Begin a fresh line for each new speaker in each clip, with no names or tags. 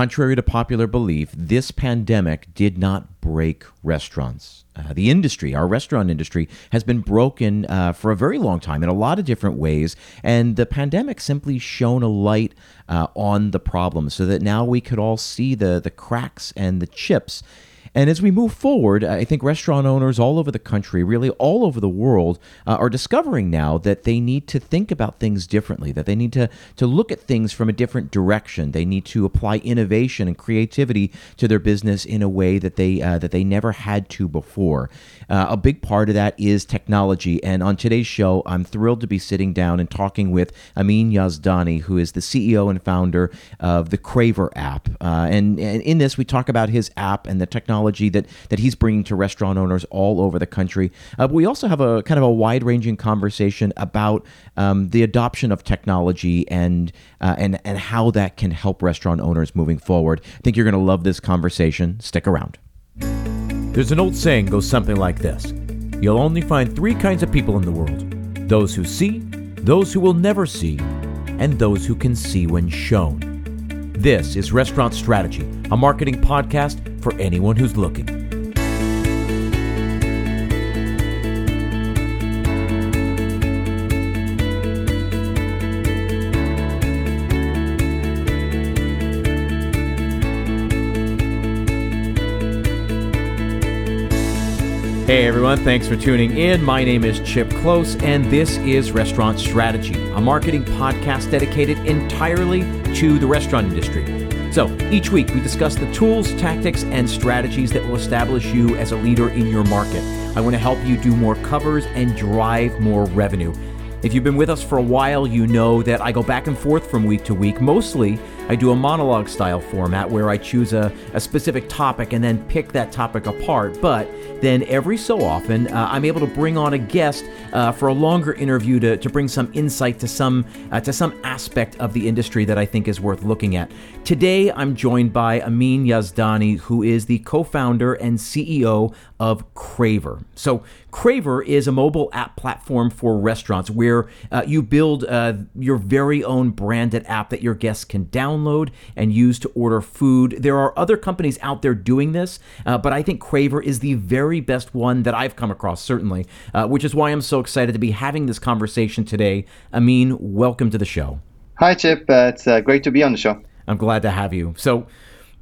Contrary to popular belief, this pandemic did not break restaurants. Uh, the industry, our restaurant industry, has been broken uh, for a very long time in a lot of different ways. And the pandemic simply shone a light uh, on the problem so that now we could all see the, the cracks and the chips and as we move forward, I think restaurant owners all over the country, really all over the world, uh, are discovering now that they need to think about things differently, that they need to, to look at things from a different direction. They need to apply innovation and creativity to their business in a way that they, uh, that they never had to before. Uh, a big part of that is technology. And on today's show, I'm thrilled to be sitting down and talking with Amin Yazdani, who is the CEO and founder of the Craver app. Uh, and, and in this, we talk about his app and the technology technology that that he's bringing to restaurant owners all over the country. Uh, but we also have a kind of a wide ranging conversation about um, the adoption of technology and uh, and and how that can help restaurant owners moving forward. I think you're going to love this conversation. Stick around. There's an old saying goes something like this: You'll only find three kinds of people in the world: those who see, those who will never see, and those who can see when shown. This is Restaurant Strategy, a marketing podcast for anyone who's looking. Hey everyone, thanks for tuning in. My name is Chip Klose, and this is Restaurant Strategy, a marketing podcast dedicated entirely to the restaurant industry. So each week we discuss the tools, tactics, and strategies that will establish you as a leader in your market. I want to help you do more covers and drive more revenue. If you've been with us for a while, you know that I go back and forth from week to week. Mostly, I do a monologue style format where I choose a, a specific topic and then pick that topic apart. But then every so often, uh, I'm able to bring on a guest uh, for a longer interview to, to bring some insight to some uh, to some aspect of the industry that I think is worth looking at. Today, I'm joined by Amin Yazdani, who is the co-founder and CEO of Craver. So, Craver is a mobile app platform for restaurants where uh, you build uh, your very own branded app that your guests can download and use to order food. There are other companies out there doing this, uh, but I think Craver is the very best one that I've come across, certainly, uh, which is why I'm so excited to be having this conversation today. Amin, welcome to the show.
Hi, Chip. Uh, it's uh, great to be on the show.
I'm glad to have you. So,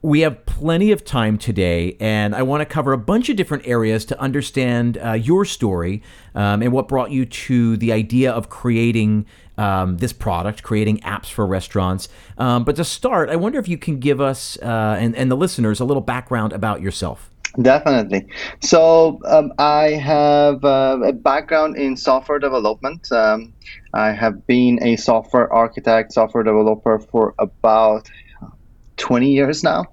we have plenty of time today, and I want to cover a bunch of different areas to understand uh, your story um, and what brought you to the idea of creating um, this product, creating apps for restaurants. Um, but to start, I wonder if you can give us uh, and, and the listeners a little background about yourself.
Definitely. So um, I have uh, a background in software development. Um, I have been a software architect, software developer for about 20 years now,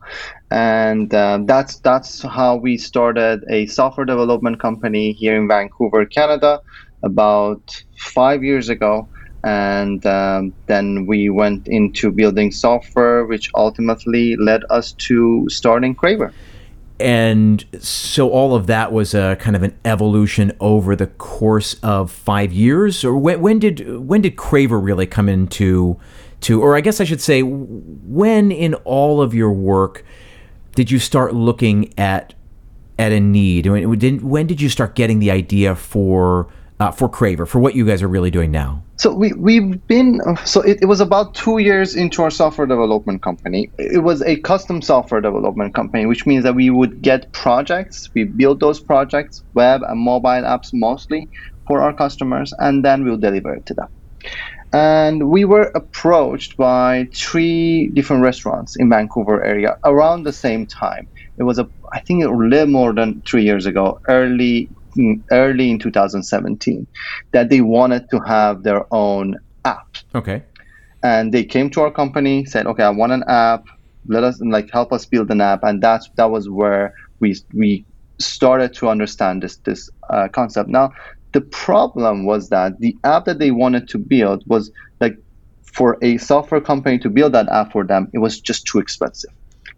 and um, that's that's how we started a software development company here in Vancouver, Canada, about five years ago. And um, then we went into building software, which ultimately led us to starting Craver.
And so all of that was a kind of an evolution over the course of five years? Or when, when did when did craver really come into to or i guess i should say when in all of your work did you start looking at at a need? When, when did you start getting the idea for uh, for craver for what you guys are really doing now
so we we've been so it, it was about two years into our software development company. It was a custom software development company, which means that we would get projects, we build those projects, web and mobile apps mostly for our customers, and then we'll deliver it to them. And we were approached by three different restaurants in Vancouver area around the same time. It was a I think a little more than three years ago, early early in 2017 that they wanted to have their own app.
Okay.
And they came to our company, said, "Okay, I want an app. Let us like help us build an app." And that's that was where we we started to understand this this uh, concept. Now, the problem was that the app that they wanted to build was like for a software company to build that app for them, it was just too expensive.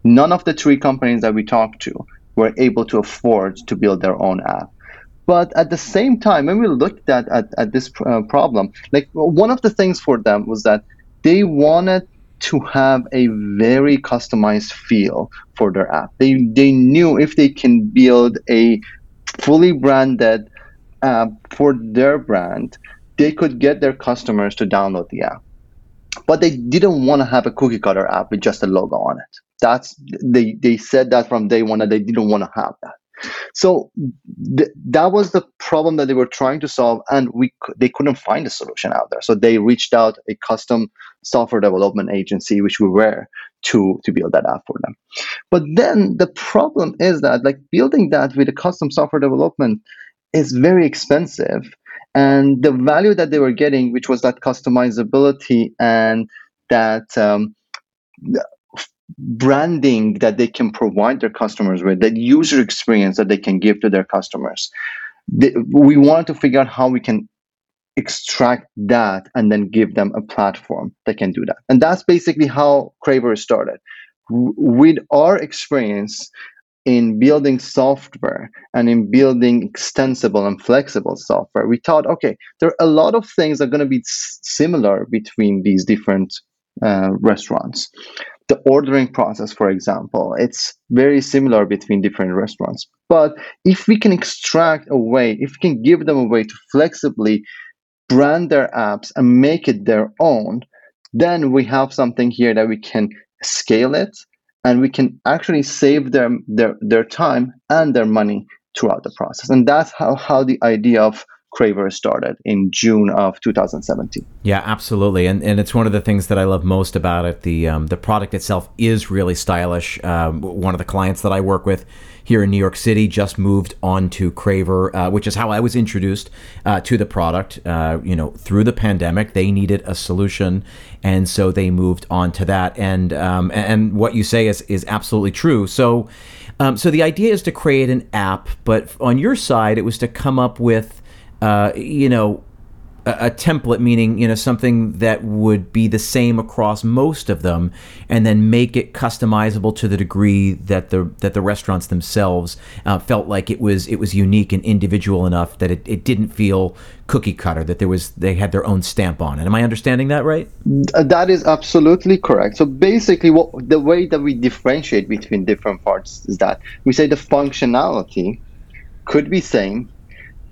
None of the three companies that we talked to were able to afford to build their own app. But at the same time, when we looked at, at, at this uh, problem, like one of the things for them was that they wanted to have a very customized feel for their app. They they knew if they can build a fully branded app for their brand, they could get their customers to download the app. But they didn't want to have a cookie cutter app with just a logo on it. That's they they said that from day one that they didn't want to have that. So th- that was the problem that they were trying to solve, and we they couldn't find a solution out there. So they reached out a custom software development agency, which we were, to to build that app for them. But then the problem is that like building that with a custom software development is very expensive, and the value that they were getting, which was that customizability and that um, branding that they can provide their customers with, that user experience that they can give to their customers. we want to figure out how we can extract that and then give them a platform that can do that. And that's basically how Craver started. With our experience in building software and in building extensible and flexible software, we thought, okay, there are a lot of things that are going to be similar between these different uh, restaurants the ordering process, for example, it's very similar between different restaurants. But if we can extract a way, if we can give them a way to flexibly brand their apps and make it their own, then we have something here that we can scale it and we can actually save them their, their time and their money throughout the process. And that's how, how the idea of Craver started in June of 2017.
Yeah, absolutely, and and it's one of the things that I love most about it. The um, the product itself is really stylish. Um, one of the clients that I work with here in New York City just moved on to Craver, uh, which is how I was introduced uh, to the product. Uh, you know, through the pandemic, they needed a solution, and so they moved on to that. And um, and what you say is is absolutely true. So. Um, so the idea is to create an app, but on your side, it was to come up with uh, you know, a, template, meaning you know something that would be the same across most of them, and then make it customizable to the degree that the that the restaurants themselves uh, felt like it was it was unique and individual enough that it, it didn't feel cookie cutter that there was they had their own stamp on it. Am I understanding that right?
That is absolutely correct. So basically, what the way that we differentiate between different parts is that we say the functionality could be same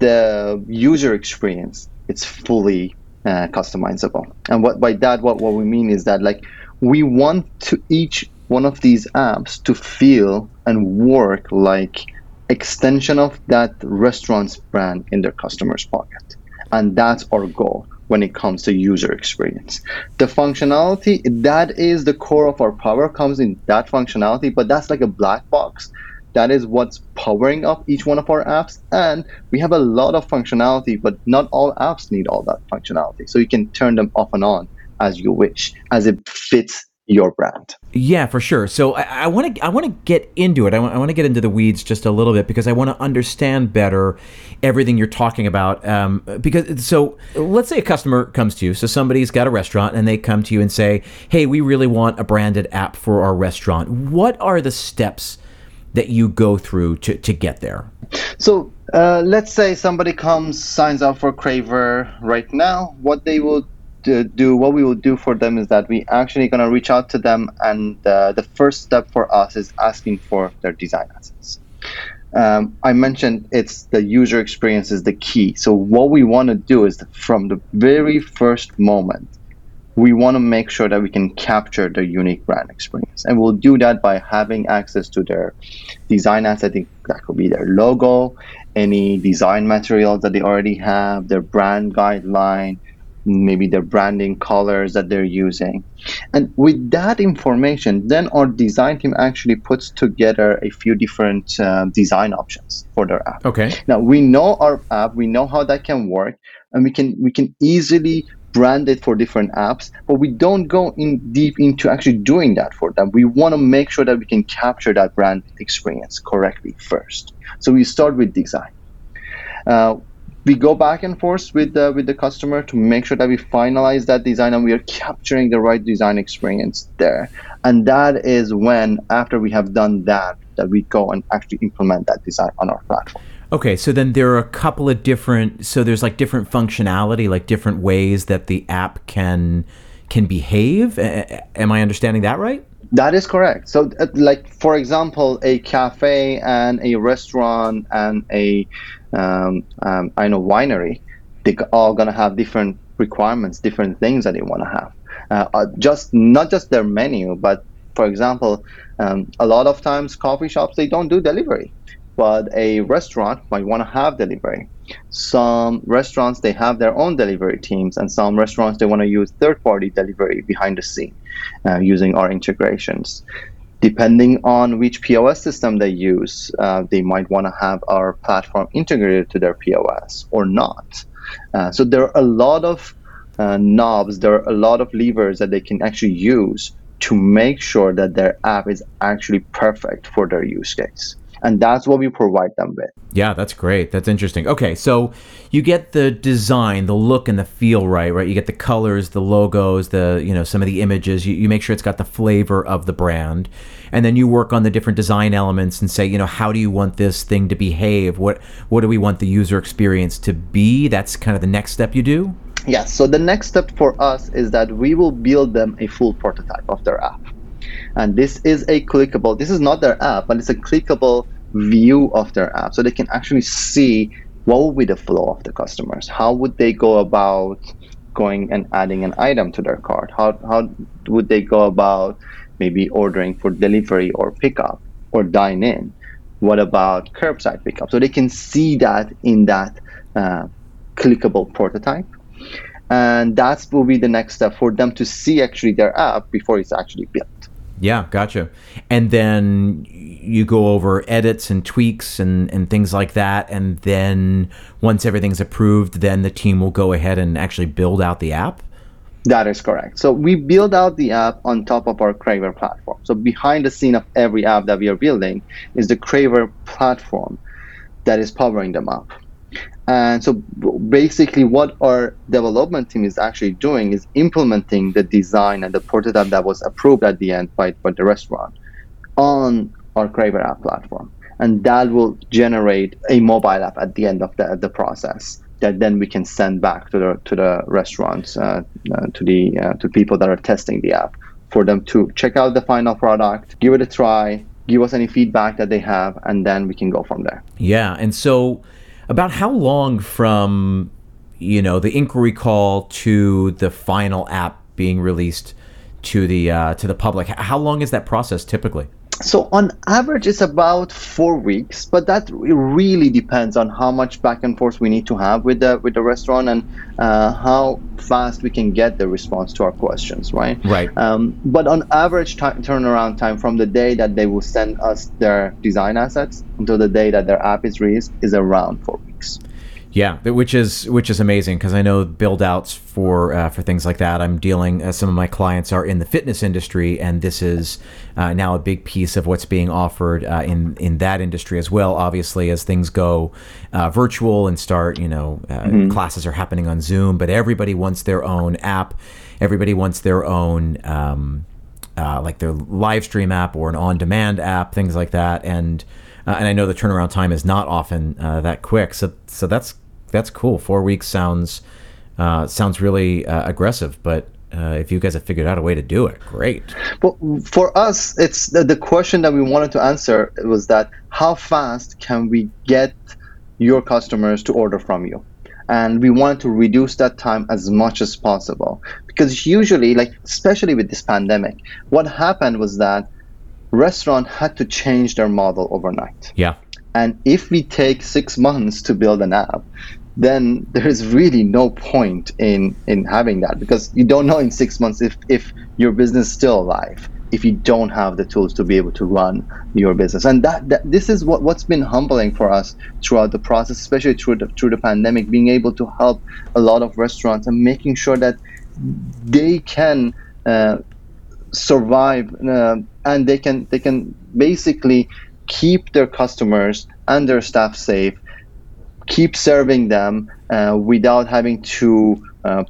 the user experience it's fully uh, customizable. And what by that what, what we mean is that like we want to each one of these apps to feel and work like extension of that restaurant's brand in their customer's pocket. And that's our goal when it comes to user experience. The functionality that is the core of our power comes in that functionality but that's like a black box that is what's powering up each one of our apps. And we have a lot of functionality, but not all apps need all that functionality. So you can turn them off and on as you wish, as it fits your brand.
Yeah, for sure. So I want to I want to get into it. I want to get into the weeds just a little bit because I want to understand better everything you're talking about. Um, because so let's say a customer comes to you. So somebody's got a restaurant and they come to you and say, "Hey, we really want a branded app for our restaurant." What are the steps? That you go through to, to get there?
So uh, let's say somebody comes, signs up for Craver right now. What they will do, what we will do for them is that we actually going to reach out to them, and uh, the first step for us is asking for their design assets. Um, I mentioned it's the user experience is the key. So what we want to do is from the very first moment, we want to make sure that we can capture the unique brand experience. And we'll do that by having access to their design asset. That could be their logo, any design materials that they already have, their brand guideline, maybe their branding colors that they're using. And with that information, then our design team actually puts together a few different uh, design options for their app.
Okay.
Now we know our app, we know how that can work, and we can we can easily branded for different apps, but we don't go in deep into actually doing that for them. We want to make sure that we can capture that brand experience correctly first. So we start with design. Uh, we go back and forth with the with the customer to make sure that we finalize that design and we are capturing the right design experience there. And that is when, after we have done that, that we go and actually implement that design on our platform.
Okay, so then there are a couple of different. So there's like different functionality, like different ways that the app can can behave. am I understanding that right?
That is correct. So, uh, like for example, a cafe and a restaurant and a um, um, I know winery, they all gonna have different requirements, different things that they want to have. Uh, uh, just not just their menu, but for example, um, a lot of times coffee shops they don't do delivery, but a restaurant might want to have delivery. Some restaurants they have their own delivery teams, and some restaurants they want to use third-party delivery behind the scene uh, using our integrations. Depending on which POS system they use, uh, they might want to have our platform integrated to their POS or not. Uh, so there are a lot of uh, knobs, there are a lot of levers that they can actually use to make sure that their app is actually perfect for their use case and that's what we provide them with.
Yeah, that's great. That's interesting. Okay, so you get the design, the look, and the feel right, right? You get the colors, the logos, the you know some of the images. You, you make sure it's got the flavor of the brand, and then you work on the different design elements and say, you know, how do you want this thing to behave? What what do we want the user experience to be? That's kind of the next step you do.
Yes. So the next step for us is that we will build them a full prototype of their app. And this is a clickable, this is not their app, but it's a clickable view of their app. So they can actually see what would be the flow of the customers. How would they go about going and adding an item to their cart? How, how would they go about maybe ordering for delivery or pickup or dine in? What about curbside pickup? So they can see that in that uh, clickable prototype. And that will be the next step for them to see actually their app before it's actually built.
Yeah, gotcha. And then you go over edits and tweaks and, and things like that. And then once everything's approved, then the team will go ahead and actually build out the app.
That is correct. So we build out the app on top of our Craver platform. So behind the scene of every app that we are building is the Craver platform that is powering them up. And so basically, what our development team is actually doing is implementing the design and the prototype that was approved at the end by, by the restaurant on our Craver app platform. And that will generate a mobile app at the end of the, the process that then we can send back to the to the restaurants, uh, uh, to the uh, to people that are testing the app, for them to check out the final product, give it a try, give us any feedback that they have, and then we can go from there.
Yeah, and so about how long from you know the inquiry call to the final app being released to the uh, to the public? How long is that process typically?
So on average, it's about four weeks, but that really depends on how much back and forth we need to have with the with the restaurant and uh, how fast we can get the response to our questions, right?
Right.
Um, but on average, t- turnaround time from the day that they will send us their design assets until the day that their app is released is around four weeks.
Yeah, which is which is amazing because I know build outs for uh, for things like that. I'm dealing. Uh, some of my clients are in the fitness industry, and this is uh, now a big piece of what's being offered uh, in in that industry as well. Obviously, as things go uh, virtual and start, you know, uh, mm-hmm. classes are happening on Zoom, but everybody wants their own app. Everybody wants their own. Um, like their live stream app or an on-demand app, things like that, and and I know the turnaround time is not often that quick. So so that's that's cool. Four weeks sounds uh, sounds really uh, aggressive, but uh, if you guys have figured out a way to do it, great.
Well, for us, it's the, the question that we wanted to answer was that how fast can we get your customers to order from you? and we wanted to reduce that time as much as possible because usually like especially with this pandemic what happened was that restaurant had to change their model overnight
yeah
and if we take six months to build an app, then there is really no point in in having that because you don't know in six months if if your business is still alive if you don't have the tools to be able to run your business. And that, that this is what what's been humbling for us throughout the process especially through the through the pandemic being able to help a lot of restaurants and making sure that they can uh, survive uh, and they can they can basically keep their customers and their staff safe, keep serving them uh, without having to uh,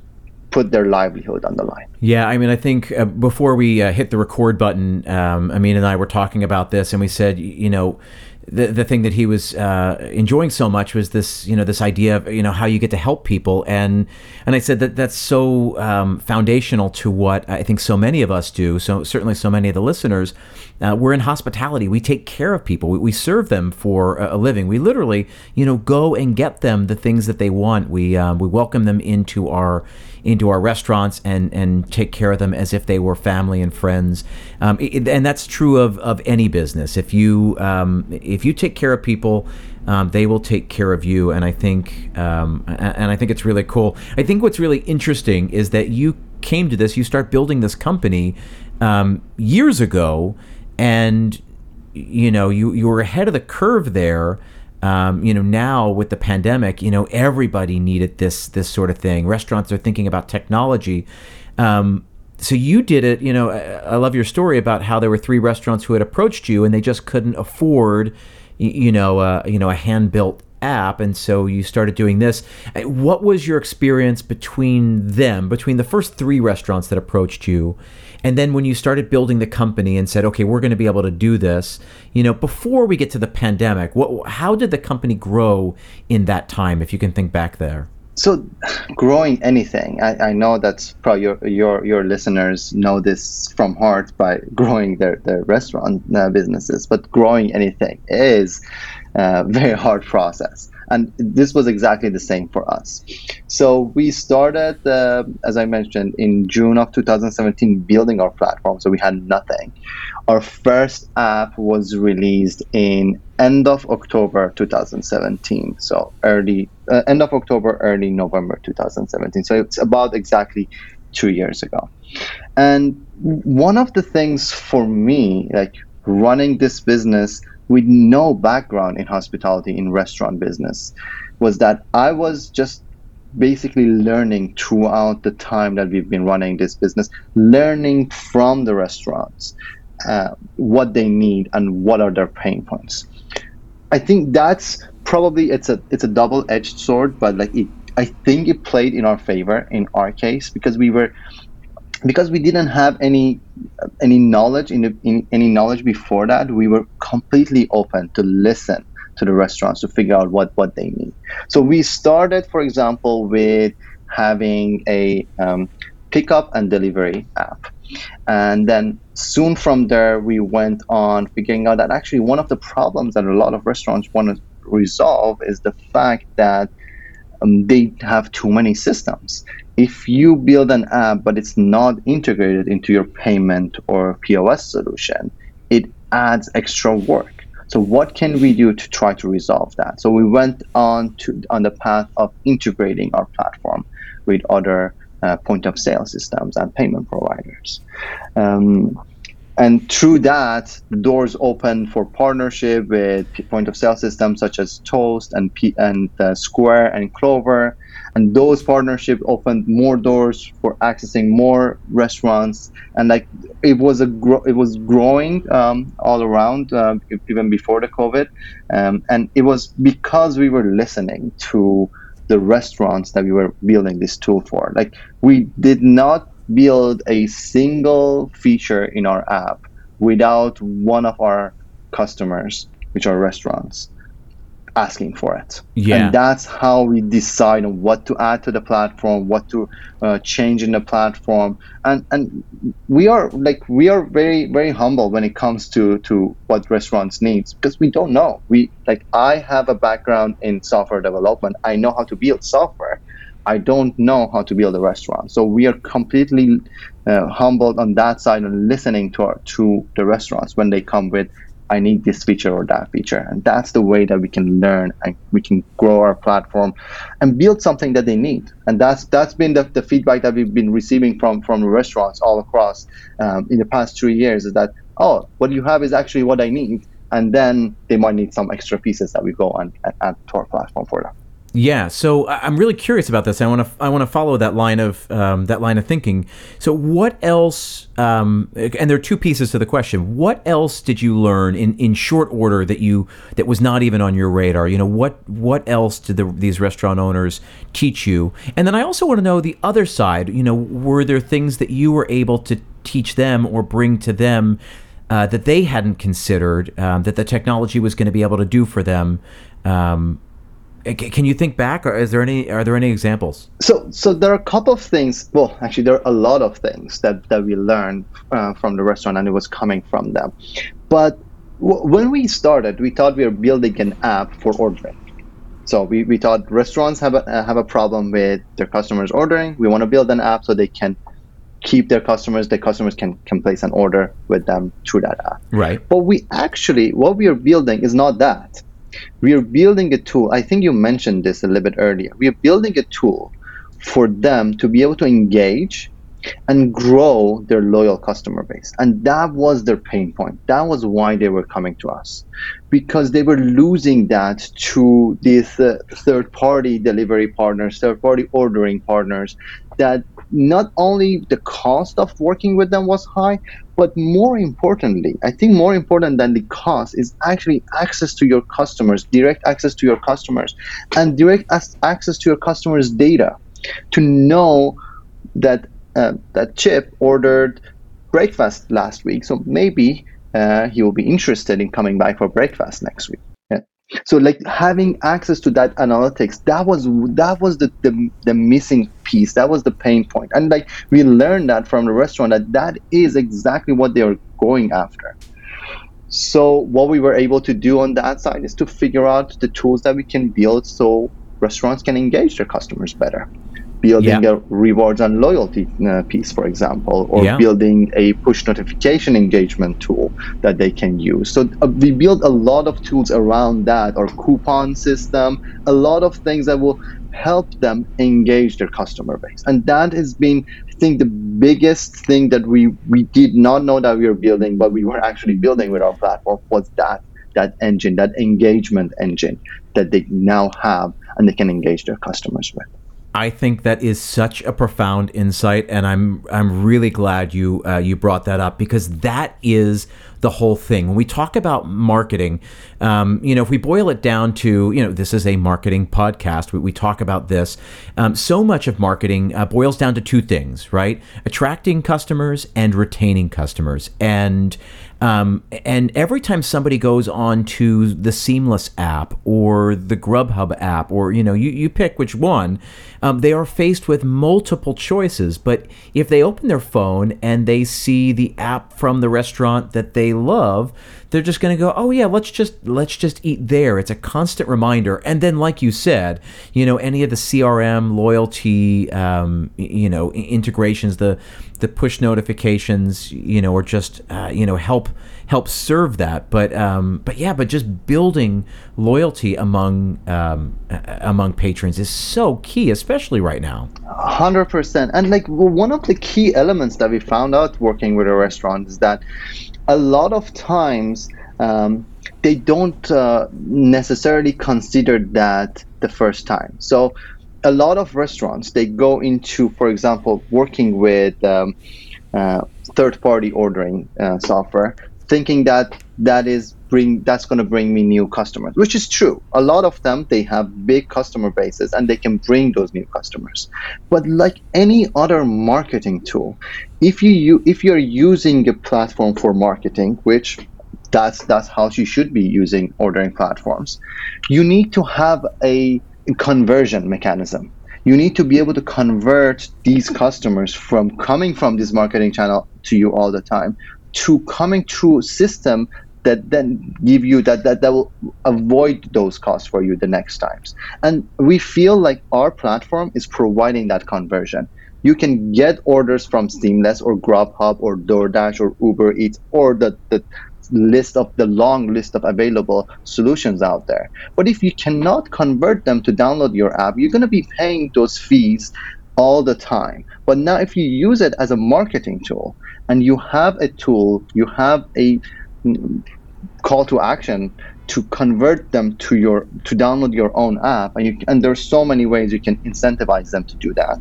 put their livelihood on the line.
Yeah, I mean, I think uh, before we uh, hit the record button, um, Amin and I were talking about this, and we said, you know, the, the thing that he was uh, enjoying so much was this you know this idea of you know how you get to help people. And and I said that that's so um, foundational to what I think so many of us do. So certainly so many of the listeners uh, we're in hospitality we take care of people we, we serve them for a, living we literally you know go and get them the things that they want we um, we welcome them into our into our restaurants and and take care of them as if they were family and friends. Um, it, and that's true of, of any business. If you um, if you take care of people, um, they will take care of you. And I think um, and I think it's really cool. I think what's really interesting is that you came to this. You start building this company um, years ago, and you know you you were ahead of the curve there. Um, you know, now with the pandemic, you know, everybody needed this this sort of thing. Restaurants are thinking about technology. Um, so you did it. You know, I, I love your story about how there were three restaurants who had approached you and they just couldn't afford, you, know, uh, you know, a hand built app, and so you started doing this. Uh, what was your experience between them, between the first three restaurants that approached you? And then when you started building the company and said, okay, we're going to be able to do this, you know, before we get to the pandemic, what, how did the company grow in that time, if you can think back there?
So, growing anything, I, I know that probably your, your your listeners know this from heart by growing their their restaurant uh, businesses. But growing anything is a very hard process and this was exactly the same for us. So we started uh, as i mentioned in june of 2017 building our platform so we had nothing. Our first app was released in end of october 2017 so early uh, end of october early november 2017 so it's about exactly two years ago. And one of the things for me like running this business with no background in hospitality in restaurant business was that I was just basically learning throughout the time that we've been running this business, learning from the restaurants uh, what they need and what are their pain points. I think that's probably it's a it's a double-edged sword, but like it, I think it played in our favor in our case because we were because we didn't have any any knowledge in, in any knowledge before that we were completely open to listen to the restaurants to figure out what what they need. So we started for example with having a um, pickup and delivery app. And then soon from there we went on figuring out that actually one of the problems that a lot of restaurants want to resolve is the fact that um, they have too many systems if you build an app but it's not integrated into your payment or POS solution, it adds extra work. So what can we do to try to resolve that? So we went on to on the path of integrating our platform with other uh, point of sale systems and payment providers. Um, and through that, doors open for partnership with point of sale systems such as Toast and P- and uh, Square and Clover, and those partnerships opened more doors for accessing more restaurants. And like it was a gro- it was growing um, all around uh, even before the covid. Um, and it was because we were listening to the restaurants that we were building this tool for. Like we did not build a single feature in our app without one of our customers which are restaurants asking for it. Yeah. And that's how we decide on what to add to the platform, what to uh, change in the platform. And and we are like we are very very humble when it comes to to what restaurants needs because we don't know. We like I have a background in software development. I know how to build software. I don't know how to build a restaurant. So we are completely uh, humbled on that side and listening to our, to the restaurants when they come with I need this feature or that feature. And that's the way that we can learn and we can grow our platform and build something that they need. And that's that's been the, the feedback that we've been receiving from from restaurants all across um, in the past three years is that oh, what you have is actually what I need. And then they might need some extra pieces that we go and add to our platform for them.
Yeah, so I'm really curious about this. I want to I want to follow that line of um, that line of thinking. So, what else? Um, and there are two pieces to the question. What else did you learn in, in short order that you that was not even on your radar? You know, what what else did the, these restaurant owners teach you? And then I also want to know the other side. You know, were there things that you were able to teach them or bring to them uh, that they hadn't considered um, that the technology was going to be able to do for them. Um, can you think back, or is there any? Are there any examples?
So, so there are a couple of things. Well, actually, there are a lot of things that that we learned uh, from the restaurant, and it was coming from them. But w- when we started, we thought we were building an app for ordering. So we, we thought restaurants have a uh, have a problem with their customers ordering. We want to build an app so they can keep their customers. The customers can can place an order with them through that app.
Right.
But we actually what we are building is not that we are building a tool. I think you mentioned this a little bit earlier. We are building a tool for them to be able to engage and grow their loyal customer base. And that was their pain point. That was why they were coming to us because they were losing that to these uh, third party delivery partners, third party ordering partners that not only the cost of working with them was high, but more importantly, I think more important than the cost is actually access to your customers, direct access to your customers, and direct access to your customers' data to know that uh, that Chip ordered breakfast last week, so maybe uh, he will be interested in coming by for breakfast next week so like having access to that analytics that was that was the, the, the missing piece. That was the pain point. And like we learned that from the restaurant that that is exactly what they are going after. So what we were able to do on that side is to figure out the tools that we can build so restaurants can engage their customers better building yeah. a rewards and loyalty uh, piece, for example, or yeah. building a push notification engagement tool that they can use. So uh, we build a lot of tools around that, or coupon system, a lot of things that will help them engage their customer base. And that has been, I think, the biggest thing that we we did not know that we were building, but we were actually building with our platform was that that engine, that engagement engine that they now have and they can engage their customers with.
I think that is such a profound insight, and I'm I'm really glad you uh, you brought that up because that is the whole thing. When we talk about marketing, um, you know, if we boil it down to, you know, this is a marketing podcast. We, we talk about this. Um, so much of marketing uh, boils down to two things, right? Attracting customers and retaining customers, and um, and every time somebody goes on to the Seamless app or the Grubhub app, or you know, you, you pick which one, um, they are faced with multiple choices. But if they open their phone and they see the app from the restaurant that they love, they're just going to go, oh yeah, let's just let's just eat there. It's a constant reminder. And then, like you said, you know, any of the CRM loyalty, um, you know, integrations, the the push notifications, you know, or just uh, you know help help serve that. But um, but yeah, but just building loyalty among um, among patrons is so key, especially right now.
Hundred percent, and like one of the key elements that we found out working with a restaurant is that a lot of times um, they don't uh, necessarily consider that the first time. So a lot of restaurants they go into, for example, working with um, uh, third-party ordering uh, software, thinking that that is bring that's going to bring me new customers, which is true. A lot of them they have big customer bases and they can bring those new customers. But like any other marketing tool, if you if you're using a platform for marketing, which that's that's how you should be using ordering platforms, you need to have a conversion mechanism. You need to be able to convert these customers from coming from this marketing channel to you all the time to coming through a system that then give you that, that that will avoid those costs for you the next times. And we feel like our platform is providing that conversion. You can get orders from seamless or grubhub or doordash or uber eats or the, the list of the long list of available solutions out there. But if you cannot convert them to download your app you're going to be paying those fees all the time. But now if you use it as a marketing tool and you have a tool you have a call to action to convert them to your to download your own app. And you and there's so many ways you can incentivize them to do that.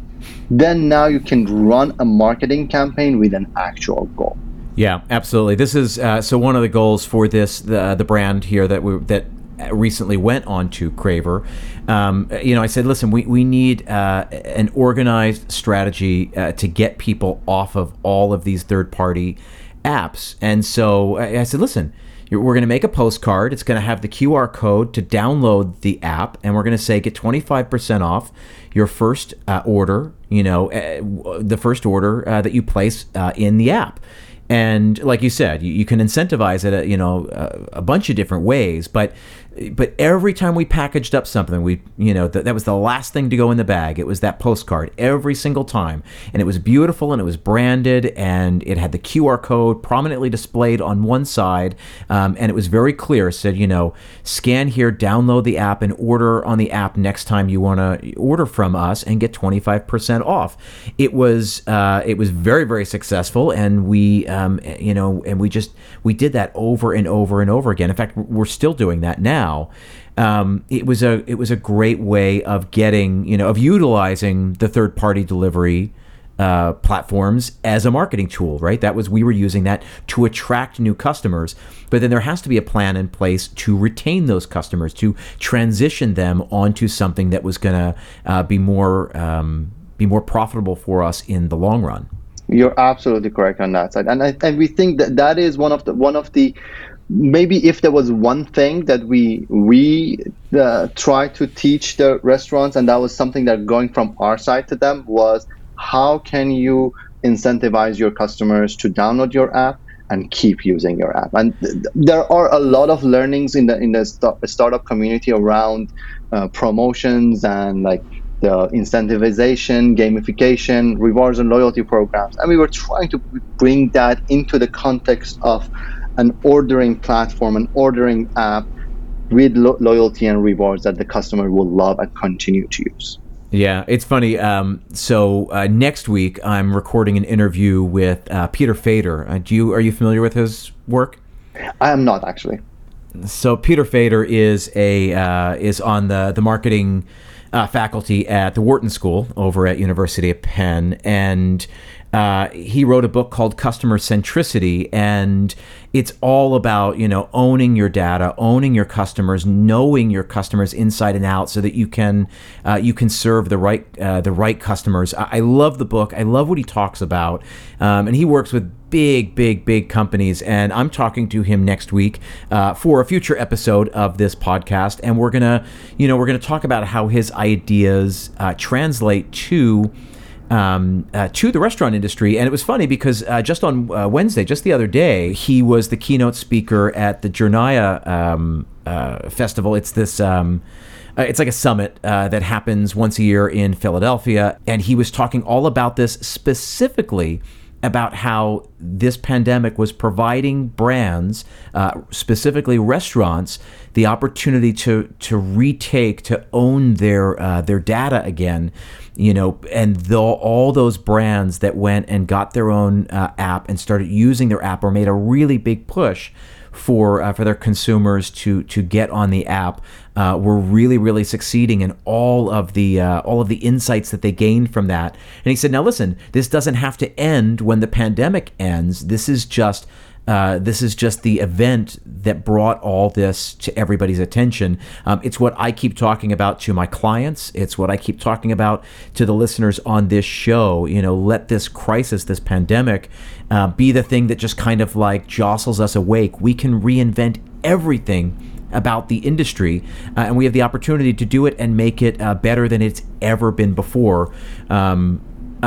Then now you can run a marketing campaign with an actual goal.
Yeah absolutely. This is uh, so one of the goals for this the the brand here that we that recently went on to Craver, um, you know, I said, listen, we, we need uh, an organized strategy uh, to get people off of all of these third party apps. And so I, I said, listen, we're going to make a postcard. It's going to have the QR code to download the app, and we're going to say get 25% off your first uh, order, you know, uh, the first order uh, that you place uh, in the app. And like you said, you, you can incentivize it, uh, you know, a bunch of different ways. But but every time we packaged up something, we, you know, th- that was the last thing to go in the bag. It was that postcard every single time. And it was beautiful and it was branded and it had the QR code prominently displayed on one side. Um, and it was very clear. It said, you know, scan here, download the app, and order on the app next time you want to order from us and get 25% off. It was, uh, it was very, very successful. And we, um, you know, and we just, we did that over and over and over again. In fact, we're still doing that now now. Um, it was a it was a great way of getting you know of utilizing the third party delivery uh, platforms as a marketing tool, right? That was we were using that to attract new customers, but then there has to be a plan in place to retain those customers, to transition them onto something that was going to uh, be more um, be more profitable for us in the long run.
You're absolutely correct on that side, and I, and we think that that is one of the one of the maybe if there was one thing that we we uh, try to teach the restaurants and that was something that going from our side to them was how can you incentivize your customers to download your app and keep using your app? And th- there are a lot of learnings in the in the st- startup community around uh, promotions and like the incentivization gamification rewards and loyalty programs. And we were trying to bring that into the context of an ordering platform, an ordering app with lo- loyalty and rewards that the customer will love and continue to use.
Yeah, it's funny. Um, so uh, next week, I'm recording an interview with uh, Peter Fader. Uh, do you are you familiar with his work?
I am not actually.
So Peter Fader is a uh, is on the the marketing uh, faculty at the Wharton School over at University of Penn, and uh, he wrote a book called Customer Centricity, and it's all about you know owning your data, owning your customers, knowing your customers inside and out, so that you can uh, you can serve the right uh, the right customers. I-, I, love the book. I love what he talks about, um, and he works with big, big, big companies. And I'm talking to him next week uh, for a future episode of this podcast, and we're gonna you know we're gonna talk about how his ideas uh, translate to um, uh, to the restaurant industry. And it was funny because uh, just on uh, Wednesday, just the other day, he was the keynote speaker at the Journia um, uh, Festival. It's this. Um, uh, it's like a summit uh, that happens once a year in Philadelphia, and he was talking all about this specifically about how this pandemic was providing brands, uh, specifically restaurants, the opportunity to to retake, to own their uh, their data again. You know, and the, all those brands that went and got their own uh, app and started using their app or made a really big push for uh, for their consumers to to get on the app uh, were really really succeeding in all of the uh, all of the insights that they gained from that. And he said, "Now listen, this doesn't have to end when the pandemic ends. This is just." Uh, this is just the event that brought all this to everybody's attention. Um, it's what I keep talking about to my clients. It's what I keep talking about to the listeners on this show. You know, let this crisis, this pandemic, uh, be the thing that just kind of like jostles us awake. We can reinvent everything about the industry, uh, and we have the opportunity to do it and make it uh, better than it's ever been before. Um,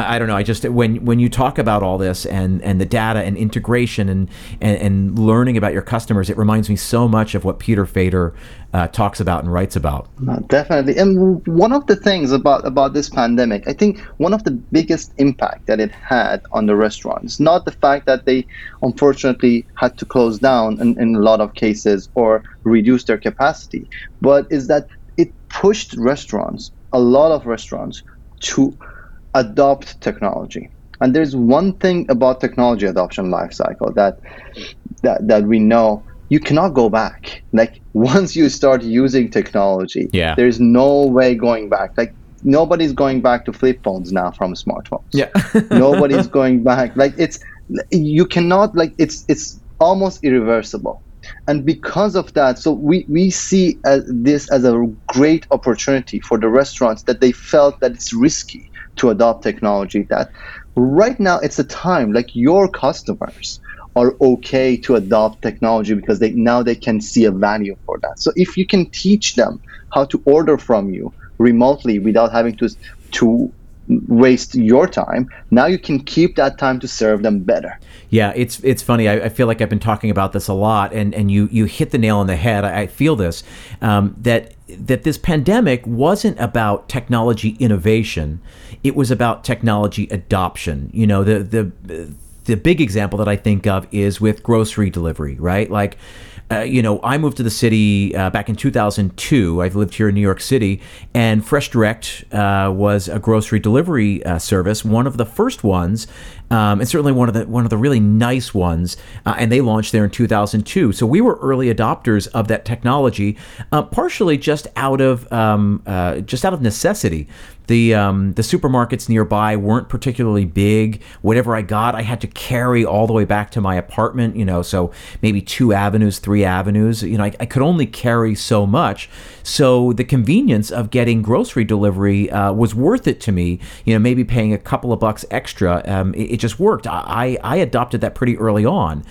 I don't know. I just when when you talk about all this and and the data and integration and and, and learning about your customers, it reminds me so much of what Peter Fader uh, talks about and writes about.
Uh, definitely. And one of the things about about this pandemic, I think one of the biggest impact that it had on the restaurants, not the fact that they unfortunately had to close down in, in a lot of cases or reduce their capacity, but is that it pushed restaurants, a lot of restaurants, to adopt technology. And there's one thing about technology adoption lifecycle that that that we know you cannot go back. Like once you start using technology,
yeah.
there's no way going back. Like nobody's going back to flip phones now from smartphones.
Yeah.
nobody's going back. Like it's you cannot like it's it's almost irreversible. And because of that, so we, we see uh, this as a great opportunity for the restaurants that they felt that it's risky to adopt technology that right now it's a time like your customers are okay to adopt technology because they now they can see a value for that. So if you can teach them how to order from you remotely without having to to waste your time now you can keep that time to serve them better.
Yeah it's it's funny. I, I, feel like i've been talking about this a lot and and you you hit the nail on the head. I, I feel this um, that that this pandemic wasn't about technology innovation. It was about technology adoption. You know the the the big example that i think of is with grocery delivery right? Like uh, you know, I moved to the city uh, back in 2002. I've lived here in New York City, and Fresh Direct uh, was a grocery delivery uh, service, one of the first ones, um, and certainly one of the one of the really nice ones. Uh, and they launched there in 2002. So we were early adopters of that technology, partially just out of um, just out of necessity the um, the supermarkets nearby weren't particularly big. Whatever I got, I had to carry all the way back to my apartment. You know, so maybe two avenues, three avenues. You know, I, I could only carry so much. So the convenience of getting grocery delivery uh, was worth it to me. You know, maybe paying a couple of bucks extra. Um, it, it, just worked. I I adopted that pretty early on.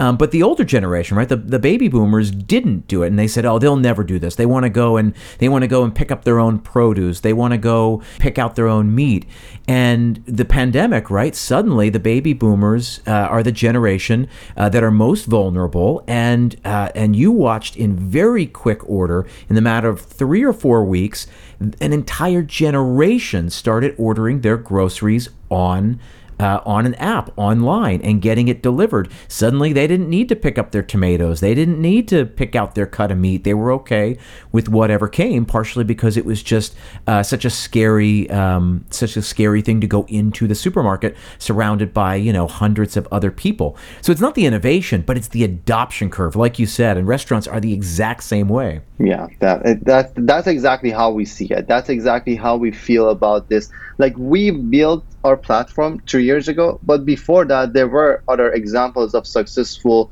Um, but the older generation, right, the, the baby boomers didn't do it, and they said, "Oh, they'll never do this. They want to go and they want to go and pick up their own produce. They want to go pick out their own meat." And the pandemic, right? Suddenly, the baby boomers uh, are the generation uh, that are most vulnerable, and uh, and you watched in very quick order, in the matter of three or four weeks, an entire generation started ordering their groceries on uh, on an app online and getting it delivered. Suddenly, they didn't need to pick up their tomatoes. They didn't need to pick out their cut of meat. They were okay with whatever came, partially because it was just uh, such a scary, um, such a scary thing to go into the supermarket surrounded by you know hundreds of other people. So it's not the innovation, but it's the adoption curve, like you said. And restaurants are the exact same way.
Yeah, that that that's exactly how we see it. That's exactly how we feel about this. Like we built our platform two years ago, but before that, there were other examples of successful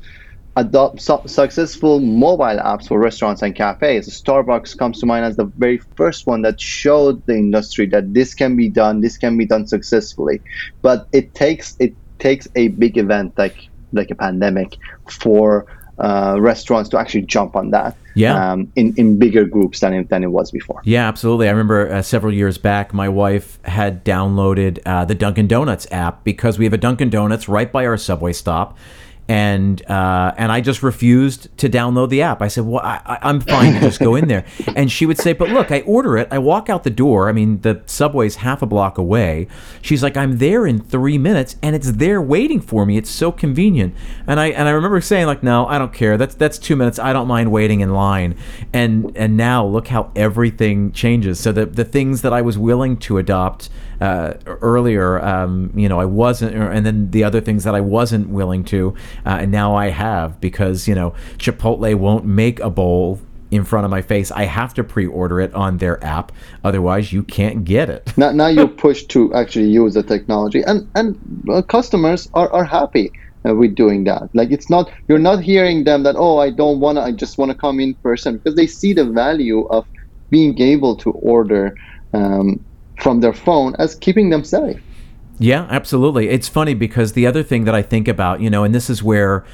adopt su- successful mobile apps for restaurants and cafes. Starbucks comes to mind as the very first one that showed the industry that this can be done, this can be done successfully. But it takes it takes a big event like like a pandemic for uh, restaurants to actually jump on that
yeah.
Um, in, in bigger groups than it, than it was before.
Yeah, absolutely. I remember uh, several years back, my wife had downloaded uh, the Dunkin' Donuts app because we have a Dunkin' Donuts right by our subway stop and uh, and I just refused to download the app. I said, "Well, I, am fine to just go in there." And she would say, "But look, I order it. I walk out the door. I mean, the subway's half a block away." She's like, "I'm there in three minutes, and it's there waiting for me. It's so convenient." And I and I remember saying, "Like, no, I don't care. That's that's two minutes. I don't mind waiting in line." And and now look how everything changes. So the the things that I was willing to adopt uh, earlier, um, you know, I wasn't, and then the other things that I wasn't willing to, uh, and now I have because you know Chipotle won't make a bowl in front of my face. I have to pre-order it on their app, otherwise you can't get it.
now, now you're pushed to actually use the technology, and and uh, customers are are happy. Uh, with doing that like it's not you're not hearing them that oh i don't want to i just want to come in person because they see the value of being able to order um, from their phone as keeping them safe.
Yeah, absolutely. It's funny because the other thing that I think about, you know, and this is where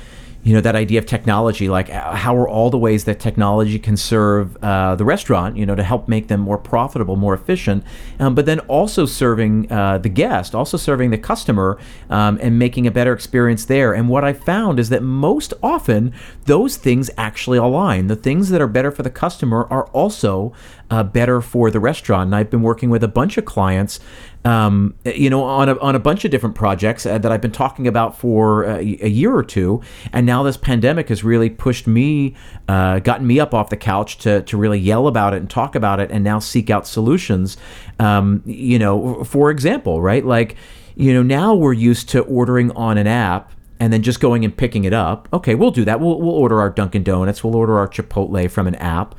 you know that idea of technology like uh, how are all the ways that technology can serve uh, the restaurant you know to help make them more profitable more efficient um, but then also serving uh, the guest also serving the customer um, and making a better experience there and what i found is that most often those things actually align the things that are better for the customer are also uh, better for the restaurant and i've been working with a bunch of clients um, you know, on a, on a bunch of different projects uh, that I've been talking about for a, a, year or two. And now this pandemic has really pushed me, uh, gotten me up off the couch to, to really yell about it and talk about it and now seek out solutions. Um, you know, for example, right? Like, you know, now we're used to ordering on an app and then just going and picking it up. Okay, we'll do that. We'll, we'll order our Dunkin' Donuts, we'll order our Chipotle from an app.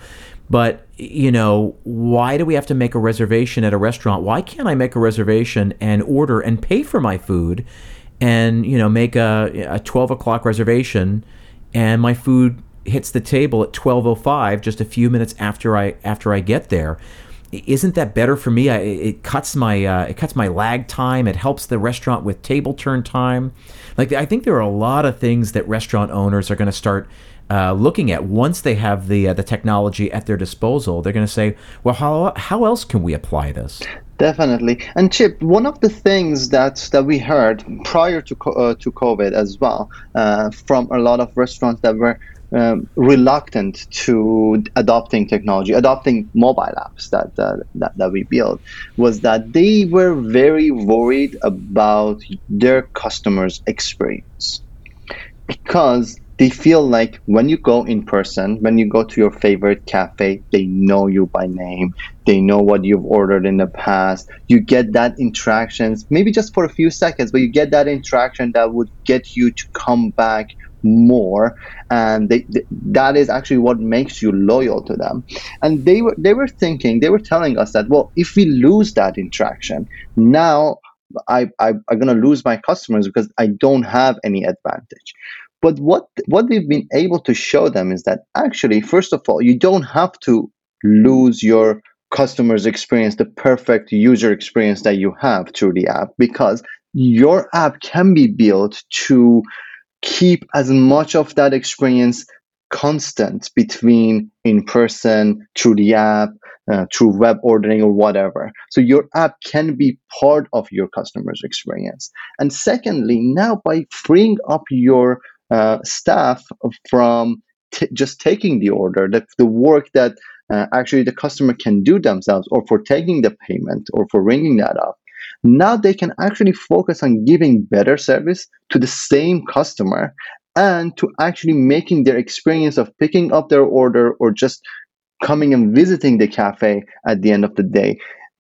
But, you know, why do we have to make a reservation at a restaurant? Why can't I make a reservation and order and pay for my food and, you know, make a, a 12 o'clock reservation and my food hits the table at 12.05 just a few minutes after I after I get there? isn't that better for me? I, it cuts my uh, it cuts my lag time. It helps the restaurant with table turn time. Like I think there are a lot of things that restaurant owners are going to start uh, looking at once they have the uh, the technology at their disposal. They're going to say, well, how how else can we apply this?
Definitely. And Chip, one of the things that that we heard prior to uh, to COVID as well uh, from a lot of restaurants that were um, reluctant to adopting technology, adopting mobile apps that, uh, that that we built, was that they were very worried about their customers' experience because they feel like when you go in person, when you go to your favorite cafe, they know you by name. They know what you've ordered in the past. You get that interactions, maybe just for a few seconds, but you get that interaction that would get you to come back more and they, they, that is actually what makes you loyal to them and they were they were thinking they were telling us that well if we lose that interaction now I, I i'm going to lose my customers because i don't have any advantage but what what we've been able to show them is that actually, first of all, you don't have to lose your customer's experience, the perfect user experience that you have through the app, because your app can be built to keep as much of that experience constant between in person, through the app, uh, through web ordering or whatever. So your app can be part of your customer's experience. And secondly, now by freeing up your uh, staff from t- just taking the order, the, the work that uh, actually the customer can do themselves, or for taking the payment, or for ringing that up. Now they can actually focus on giving better service to the same customer and to actually making their experience of picking up their order or just coming and visiting the cafe at the end of the day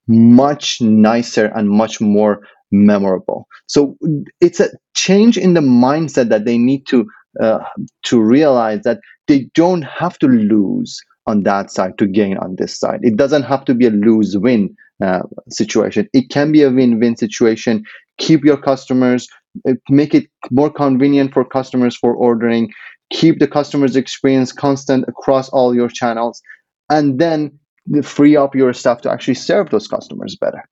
much nicer and much more memorable. So it's a change in the mindset that they need to uh, to realize that they don't have to lose on that side to gain on this side. It doesn't have to be a lose win uh, situation. It can be a win win situation. Keep your customers, uh, make it more convenient for customers for ordering. Keep the customer's experience constant across all your channels, and then free up your staff to actually serve those customers better.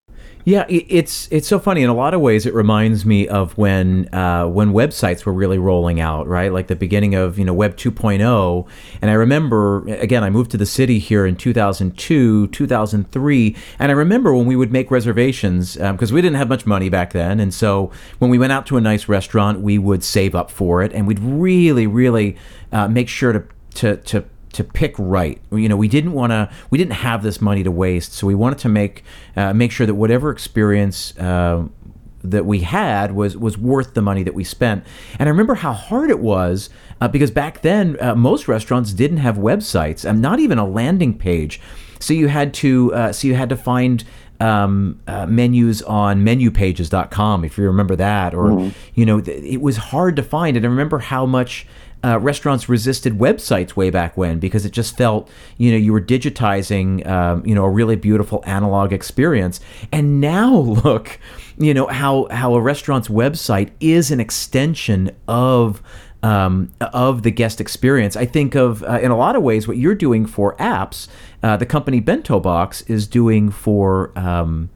Yeah, it's it's so funny. In a lot of ways, it reminds me of when uh, when websites were really rolling out, right? Like the beginning of you know Web 2.0. And I remember again, I moved to the city here in 2002, 2003, and I remember when we would make reservations because um, we didn't have much money back then, and so when we went out to a nice restaurant, we would save up for it, and we'd really, really uh, make sure to to to to pick right. You know, we didn't want to, we didn't have this money to waste, so we wanted to make uh, make sure that whatever experience uh, that we had was was worth the money that we spent. And I remember how hard it was uh, because back then uh, most restaurants didn't have websites, and not even a landing page. So you had to, uh, so you had to find. Um, uh, menus on menupages.com if you remember that or mm-hmm. you know th- it was hard to find and i remember how much uh, restaurants resisted websites way back when because it just felt you know you were digitizing um, you know a really beautiful analog experience and now look you know how how a restaurant's website is an extension of um, of the guest experience. I think of uh, in a lot of ways what you're doing for apps, uh, the company Bento Box is doing for um,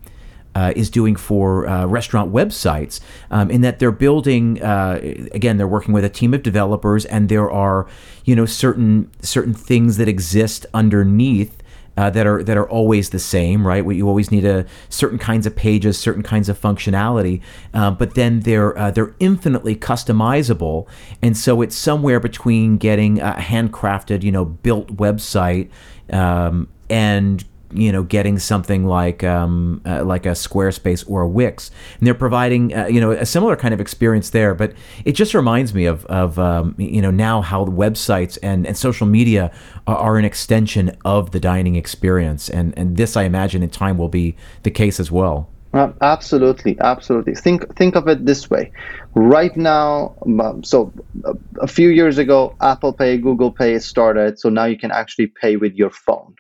uh, is doing for uh, restaurant websites, um, in that they're building. Uh, again, they're working with a team of developers, and there are, you know, certain certain things that exist underneath. Uh, that are that are always the same, right? You always need a certain kinds of pages, certain kinds of functionality, uh, but then they're uh, they're infinitely customizable, and so it's somewhere between getting a handcrafted, you know, built website um, and you know getting something like um, uh, like a Squarespace or a Wix, and they're providing uh, you know a similar kind of experience there. But it just reminds me of of um, you know now how websites and, and social media are, are, an extension of the dining experience, and and this I imagine in time will be the case as well.
Uh, absolutely, absolutely. Think think of it this way. Right now, um, so uh, a few years ago, Apple Pay, Google Pay started, so now you can actually pay with your phone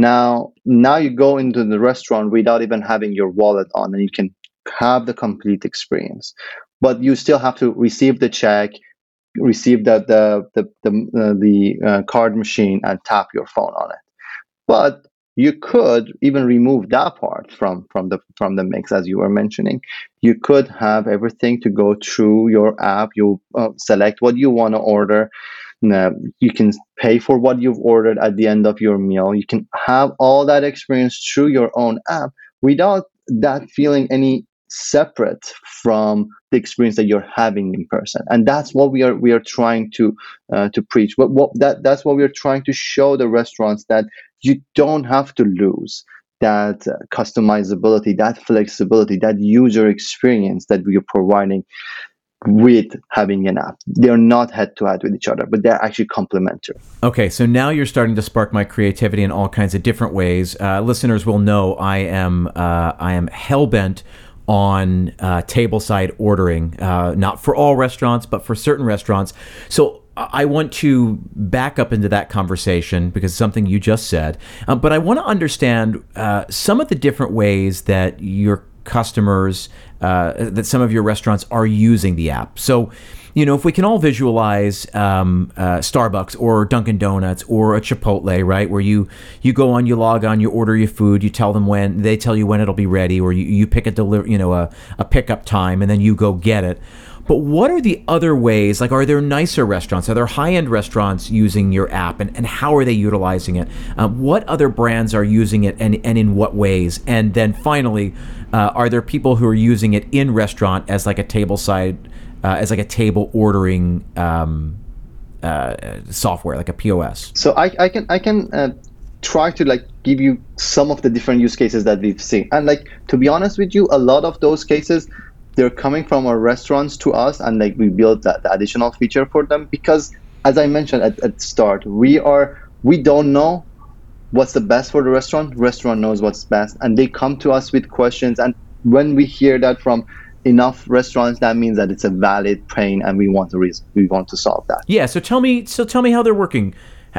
now now you go into the restaurant without even having your wallet on and you can have the complete experience. But you still have to receive the check receive the the the the, uh, the uh, card machine and tap your phone on it. But you could even remove that part from from the from the mix as you were mentioning. You could have everything to go through your app. You uh, select what you want to order you can pay for what you've ordered at the end of your meal. You can have all that experience through your own app without that feeling any separate from the experience that you're having in person. And that's what we are we are trying to uh, to preach. But what that that's what we are trying to show the restaurants that you don't have to lose that uh, customizability that flexibility that user experience that we are providing with having an app. They're not head to head with each other, but they're actually complementary.
Okay, so now you're starting to spark my creativity in all kinds of different ways. Uh, listeners will know I am uh, I am hell bent on uh, table side ordering, uh, not for all restaurants, but for certain restaurants. So I want to back up into that conversation because something you just said, um, but I want to understand uh, some of the different ways that your customers, uh, that some of your restaurants are using the app. So, you know, if we can all visualize um, uh, Starbucks or Dunkin' Donuts or a Chipotle, right, where you you go on, you log on, you order your food, you tell them when they tell you when it'll be ready, or you, you pick a deliver, you know, a, a pickup time, and then you go get it. But what are the other ways? Like, are there nicer restaurants? Are there high end restaurants using your app? And, and how are they utilizing it? Um, what other brands are using it and, and in what ways? And then finally, uh, are there people who are using it in restaurant as like a table side, uh, as like a table ordering um, uh, software, like a POS?
So I, I can, I can uh, try to like give you some of the different use cases that we've seen. And like, to be honest with you, a lot of those cases, they're coming from our restaurants to us and like we build that additional feature for them because as i mentioned at, at the start we are we don't know what's the best for the restaurant. Restaurant knows what's best and they come to us with questions and when we hear that from enough restaurants that means that it's a valid pain and we want to re- we want to solve that.
Yeah so tell me so tell me how they're working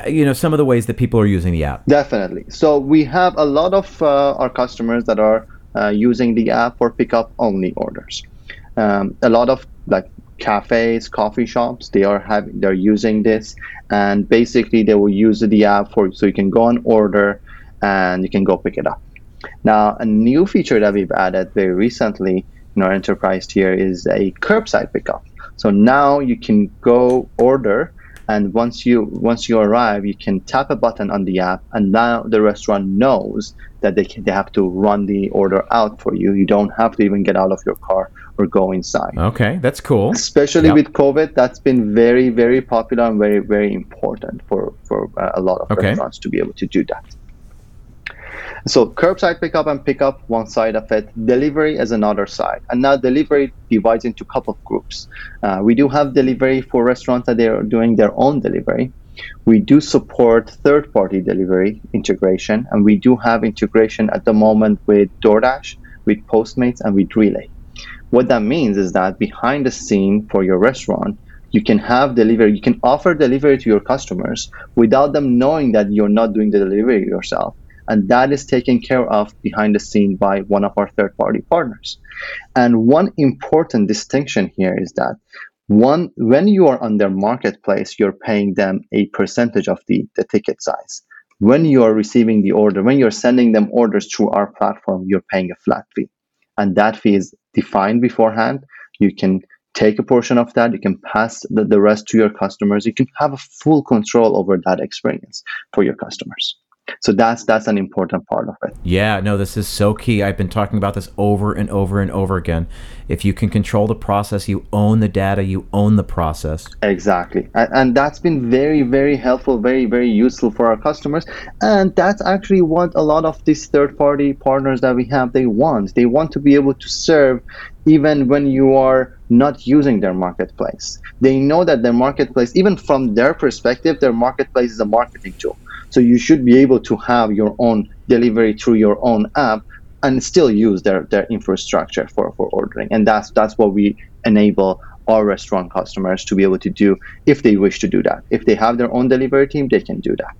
you know some of the ways that people are using the app.
Definitely. So we have a lot of uh, our customers that are using the app for pickup only orders. Um, a lot of like cafes, coffee shops, they are having they're using this, and basically they will use the app for so you can go and order, and you can go pick it up. Now, a new feature that we've added very recently in our enterprise tier is a curbside pickup. So now you can go order and once you once you arrive you can tap a button on the app and now the restaurant knows that they, can, they have to run the order out for you you don't have to even get out of your car or go inside
okay that's cool
especially yep. with covid that's been very very popular and very very important for for uh, a lot of okay. restaurants to be able to do that so curbside pickup and pickup, one side of it. Delivery is another side. And now delivery divides into a couple of groups. Uh, we do have delivery for restaurants that they are doing their own delivery. We do support third-party delivery integration, and we do have integration at the moment with DoorDash, with Postmates, and with Relay. What that means is that behind the scene for your restaurant, you can have delivery, you can offer delivery to your customers without them knowing that you're not doing the delivery yourself and that is taken care of behind the scene by one of our third party partners. And one important distinction here is that one when you are on their marketplace, you're paying them a percentage of the, the ticket size. When you are receiving the order, when you're sending them orders through our platform, you're paying a flat fee. And that fee is defined beforehand. You can take a portion of that, you can pass the, the rest to your customers. You can have a full control over that experience for your customers so that's that's an important part of it.
Yeah no this is so key. I've been talking about this over and over and over again. If you can control the process you own the data you own the process.
Exactly. And, and that's been very very helpful very very useful for our customers. And that's actually what a lot of these third party partners that we have they want. They want to be able to serve even when you are not using their marketplace. They know that their marketplace even from their perspective their marketplace is a marketing tool so you should be able to have your own delivery through your own app and still use their, their infrastructure for, for ordering. And that's that's what we enable our restaurant customers to be able to do if they wish to do that. If they have their own delivery team, they can do that.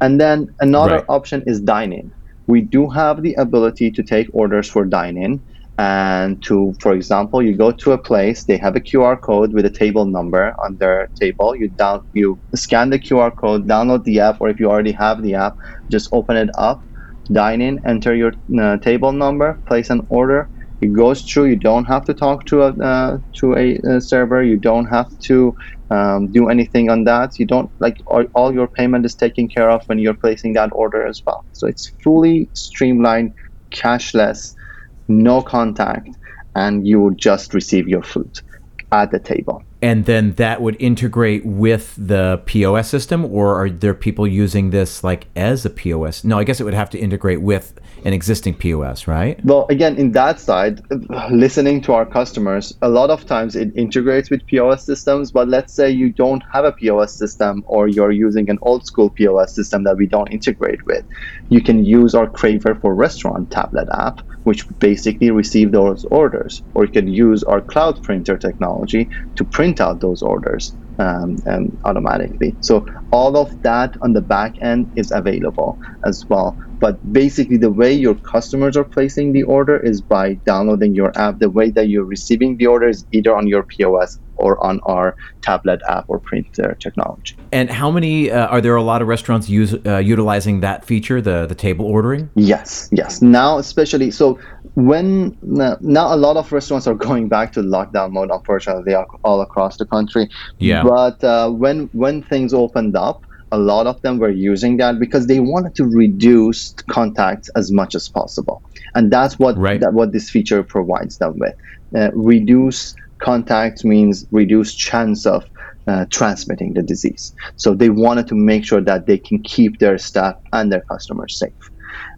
And then another right. option is dine in. We do have the ability to take orders for dine in and to for example you go to a place they have a qr code with a table number on their table. You down you scan the qr code download the app or if you already have the app just open it up dine in enter your uh, table number place an order. It goes through. You don't have to talk to a uh, to a, a, server. You don't have to um, do anything on that. You don't like all, all your payment is taken care of when you're placing that order as well. So it's fully streamlined cashless no contact, and you will just receive your food at the table.
And then that would integrate with the POS system, or are there people using this like as a POS? No, I guess it would have to integrate with an existing POS, right?
Well, again, in that side, listening to our customers, a lot of times it integrates with POS systems. But let's say you don't have a POS system, or you're using an old school POS system that we don't integrate with, you can use our Craver for Restaurant tablet app which basically receive those orders. Or you can use our cloud printer technology to print out those orders um, um, automatically. So all of that on the back end is available as well. But basically, the way your customers are placing the order is by downloading your app. The way that you're receiving the order is either on your POS or on our tablet app or printer technology.
And how many uh, are there? A lot of restaurants use uh, utilizing that feature, the the table ordering.
Yes, yes. Now, especially so when now a lot of restaurants are going back to lockdown mode. Unfortunately, all across the country.
Yeah.
But uh, when when things opened up, a lot of them were using that because they wanted to reduce contacts as much as possible, and that's what
right.
that, what this feature provides them with. Uh, reduce contact means reduce chance of uh, transmitting the disease. So they wanted to make sure that they can keep their staff and their customers safe.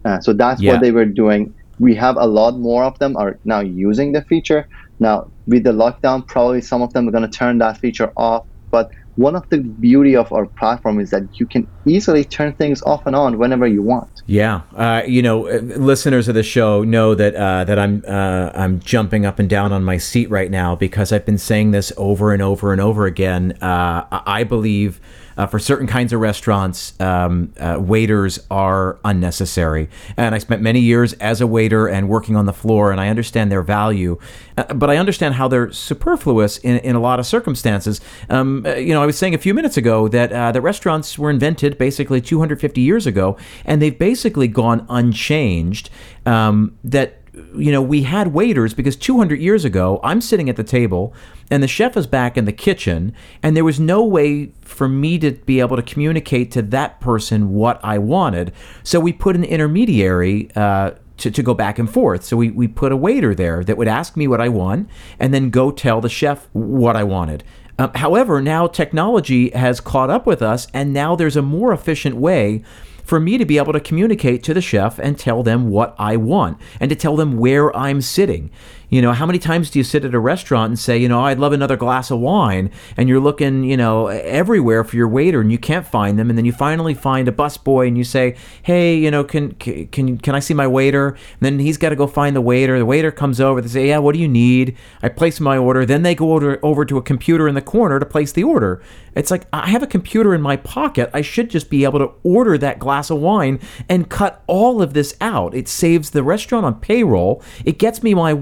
Uh, so that's yeah. what they were doing. We have a lot more of them are now using the feature. Now with the lockdown, probably some of them are going to turn that feature off. But one of the beauty of our platform is that you can easily turn things off and on whenever you want.
Yeah, uh, you know, uh, listeners of the show know that uh, that I'm uh, I'm jumping up and down on my seat right now because I've been saying this over and over and over again. Uh, I believe uh, for certain kinds of restaurants, um, uh, waiters are unnecessary. And I spent many years as a waiter and working on the floor, and I understand their value. Uh, but I understand how they're superfluous in, in a lot of circumstances. Um, uh, you know, I was saying a few minutes ago that uh, the restaurants were invented basically 250 years ago, and they've basically gone unchanged. Um, that you know, we had waiters because 200 years ago, I'm sitting at the table and the chef is back in the kitchen, and there was no way for me to be able to communicate to that person what I wanted. So we put an intermediary. Uh, to, to go back and forth. So we, we put a waiter there that would ask me what I want and then go tell the chef what I wanted. Um, however, now technology has caught up with us, and now there's a more efficient way for me to be able to communicate to the chef and tell them what I want and to tell them where I'm sitting. You know, how many times do you sit at a restaurant and say, you know, I'd love another glass of wine, and you're looking, you know, everywhere for your waiter and you can't find them, and then you finally find a busboy and you say, hey, you know, can can can I see my waiter? And then he's got to go find the waiter. The waiter comes over. They say, yeah, what do you need? I place my order. Then they go over over to a computer in the corner to place the order. It's like I have a computer in my pocket. I should just be able to order that glass of wine and cut all of this out. It saves the restaurant on payroll. It gets me my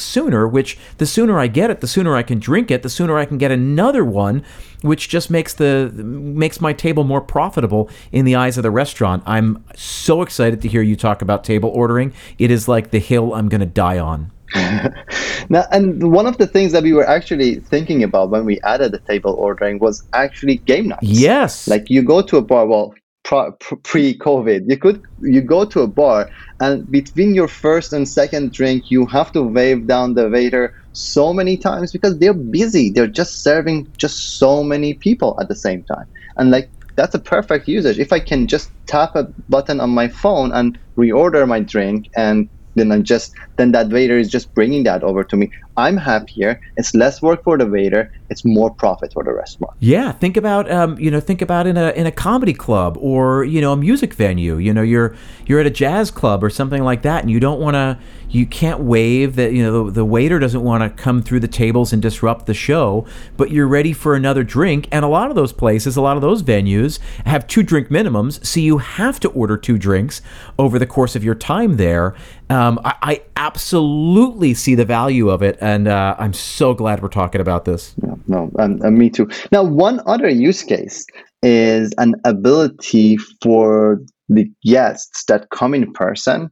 drink sooner, which the sooner I get it, the sooner I can drink it, the sooner I can get another one, which just makes the makes my table more profitable in the eyes of the restaurant. I'm so excited to hear you talk about table ordering. It is like the hill I'm going to die on.
now, and one of the things that we were actually thinking about when we added the table ordering was actually game nights.
Yes.
Like you go to a bar, well, pre-COVID, you could you go to a bar and between your first and second drink, you have to wave down the waiter so many times because they're busy. They're just serving just so many people at the same time, and like that's a perfect usage. If I can just tap a button on my phone and reorder my drink and then I just then that waiter is just bringing that over to me. I'm happier. It's less work for the waiter. It's more profit for the restaurant.
Yeah, think about um, you know think about in a in a comedy club or you know a music venue. You know you're you're at a jazz club or something like that, and you don't want to you can't wave that you know the, the waiter doesn't want to come through the tables and disrupt the show, but you're ready for another drink. And a lot of those places, a lot of those venues have two drink minimums, so you have to order two drinks over the course of your time there. Um, I, I, absolutely see the value of it, and uh, I'm so glad we're talking about this.
Yeah, no, and, and me too. Now, one other use case is an ability for the guests that come in person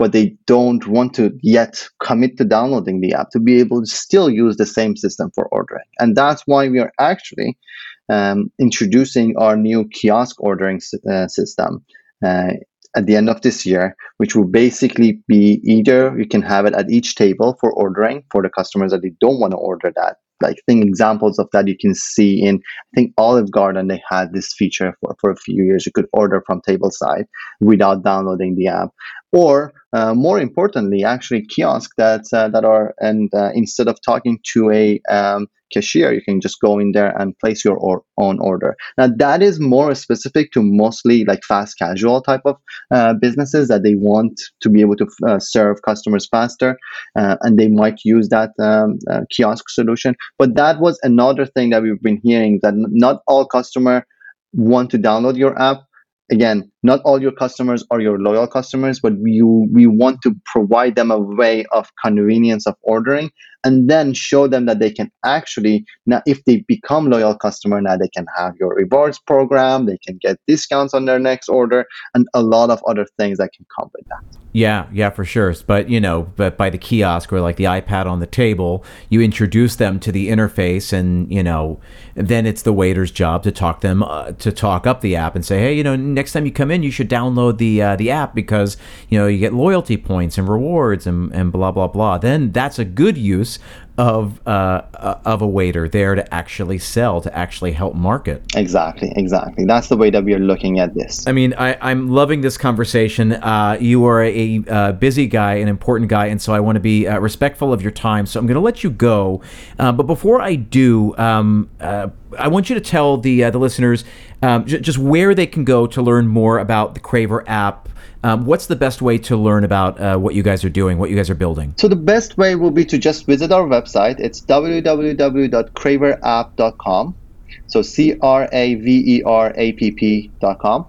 but they don't want to yet commit to downloading the app to be able to still use the same system for ordering. And that's why we are actually um, introducing our new kiosk ordering uh, system uh, at the end of this year, which will basically be either you can have it at each table for ordering for the customers that they don't want to order that. Like think examples of that you can see in I think Olive Garden they had this feature for, for a few years. You could order from table side without downloading the app or uh, more importantly, actually kiosks that uh, that are and uh, instead of talking to a um, cashier, you can just go in there and place your or- own order. Now that is more specific to mostly like fast casual type of uh, businesses that they want to be able to uh, serve customers faster, uh, and they might use that um, kiosk solution. But that was another thing that we've been hearing that not all customer want to download your app again, not all your customers are your loyal customers, but we we want to provide them a way of convenience of ordering, and then show them that they can actually now, if they become loyal customer, now they can have your rewards program, they can get discounts on their next order, and a lot of other things that can come with that.
Yeah, yeah, for sure. But you know, but by the kiosk or like the iPad on the table, you introduce them to the interface, and you know, then it's the waiter's job to talk them uh, to talk up the app and say, hey, you know, next time you come in, you should download the uh, the app because you know you get loyalty points and rewards and and blah blah blah. Then that's a good use of uh, uh, of a waiter there to actually sell, to actually help market.
Exactly, exactly. That's the way that we are looking at this.
I mean, I, am loving this conversation. Uh, you are a, a, uh, busy guy, an important guy, and so I want to be uh, respectful of your time. So I'm going to let you go. Uh, but before I do, um, I want you to tell the the listeners um, j- just where they can go to learn more about the Craver app. Um, what's the best way to learn about uh, what you guys are doing, what you guys are building?
So the best way will be to just visit our website. It's www.craverapp.com. So C R A V E R A P P.com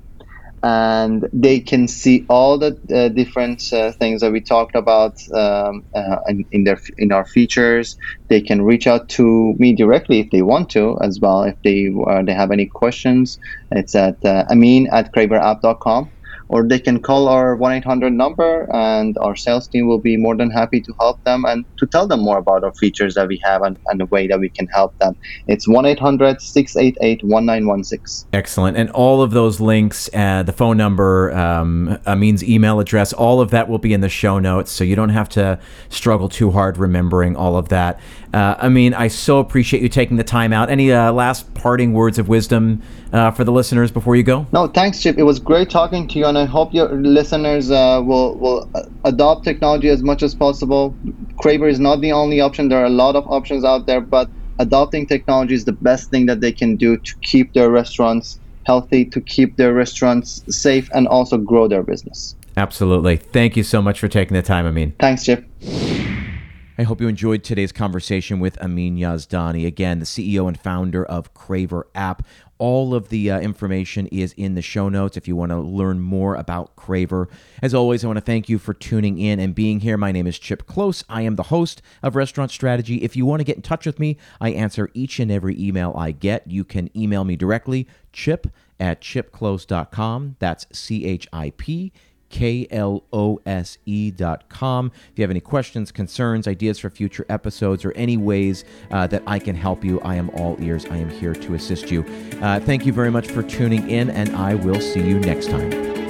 and they can see all the uh, different uh, things that we talked about um, uh, in, in, their in our features. They can reach out to me directly if they want to as well. If they uh, they have any questions, it's at uh, amin at craverapp.com or they can call our 1-800 number and our sales team will be more than happy to help them and to tell them more about our features that we have and, and the way that we can help them. It's 1-800-688-1916
excellent. And all of those links uh, the phone number um, email address all of that will be in the show notes so you don't have to struggle too hard remembering all of that uh, mean, i so appreciate you taking the time out any uh, last parting words of wisdom uh, for the listeners before you go
no thanks chip it was great talking to you and I hope your listeners uh, will will adopt technology as much as possible. Craver is not the only option. There are a lot of options out there, but adopting technology is the best thing that they can do to keep their restaurants healthy, to keep their restaurants safe, and also grow their business.
Absolutely. Thank you so much for taking the time, Amin.
Thanks, Chip.
I hope you enjoyed today's conversation with Amin Yazdani, again, the CEO and founder of Craver App. All of the uh, information is in the show notes if you want to learn more about Craver. As always, I want to thank you for tuning in and being here. My name is Chip Klose. I am the host of Restaurant Strategy. If you want to get in touch with me, I answer each and every email I get. You can email me directly, chip at chipklose.com. That's C H I P klose.com. If you have any questions, concerns, ideas for future episodes, or any ways uh, that I can help you, I am all ears. I am here to assist you. Uh, thank you very much for tuning in, and I will see you next time.